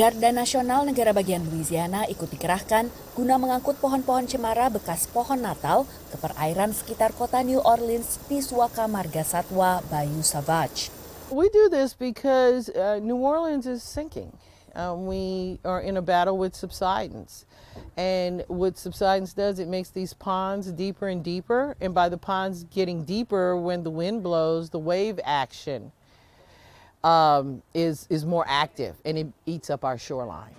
Garda Nasional negara bagian Louisiana ikut dikerahkan guna mengangkut pohon-pohon cemara bekas pohon Natal ke perairan sekitar kota New Orleans di Suaka Marga Satwa, Bayou Savage. We do this because uh, New Orleans is sinking. Uh, we are in a battle with subsidence. And what subsidence does, it makes these ponds deeper and deeper. And by the ponds getting deeper, when the wind blows, the wave action um, is, is more active and it eats up our shoreline.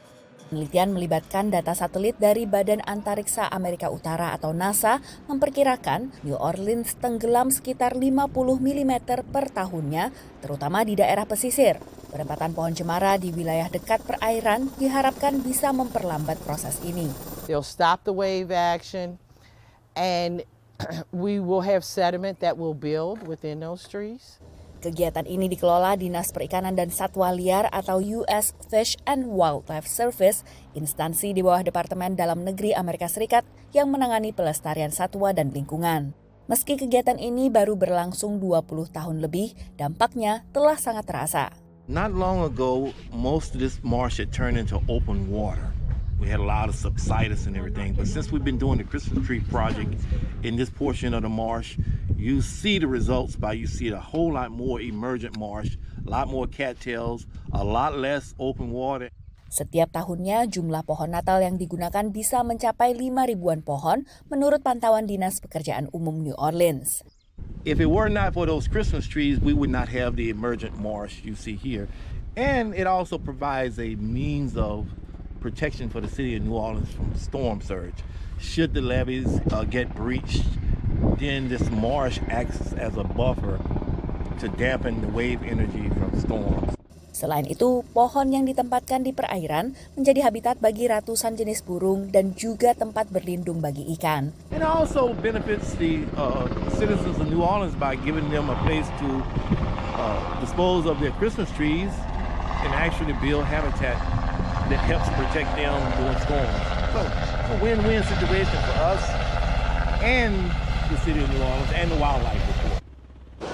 Penelitian melibatkan data satelit dari Badan Antariksa Amerika Utara atau NASA memperkirakan New Orleans tenggelam sekitar 50 mm per tahunnya, terutama di daerah pesisir. Penempatan pohon cemara di wilayah dekat perairan diharapkan bisa memperlambat proses ini. They'll stop the wave action and we will have sediment that will build within those trees. Kegiatan ini dikelola Dinas Perikanan dan Satwa Liar atau US Fish and Wildlife Service, instansi di bawah Departemen Dalam Negeri Amerika Serikat yang menangani pelestarian satwa dan lingkungan. Meski kegiatan ini baru berlangsung 20 tahun lebih, dampaknya telah sangat terasa. Not long ago, most of this marsh had turned into open water. We had a lot of subsidence and everything. But since we've been doing the Christmas tree project in this portion of the marsh, you see the results by you see a whole lot more emergent marsh, a lot more cattails, a lot less open water. Setiap tahunnya jumlah pohon Natal yang digunakan bisa mencapai 5 ribuan pohon menurut pantauan Dinas Pekerjaan Umum New Orleans. If it were not for those Christmas trees, we would not have the emergent marsh you see here. And it also provides a means of protection for the city of New Orleans from storm surge. Should the levees uh, get breached, then this marsh acts as a buffer to dampen the wave energy from storms. Selain itu, pohon yang ditempatkan di perairan menjadi habitat bagi ratusan jenis burung dan juga tempat berlindung bagi ikan. It also benefits the uh, citizens of New Orleans by giving them a place to uh, dispose of their Christmas trees and actually build habitat that helps protect them during storms. So it's a win-win situation for us and the city of New Orleans and the wildlife report.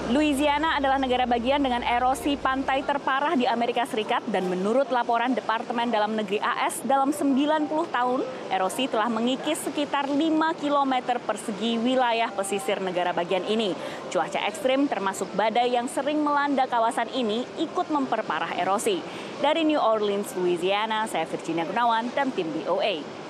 Louisiana adalah negara bagian dengan erosi pantai terparah di Amerika Serikat dan menurut laporan Departemen Dalam Negeri AS dalam 90 tahun, erosi telah mengikis sekitar 5 km persegi wilayah pesisir negara bagian ini. Cuaca ekstrim termasuk badai yang sering melanda kawasan ini ikut memperparah erosi. Dari New Orleans, Louisiana, saya Virginia Gunawan dan tim BOA.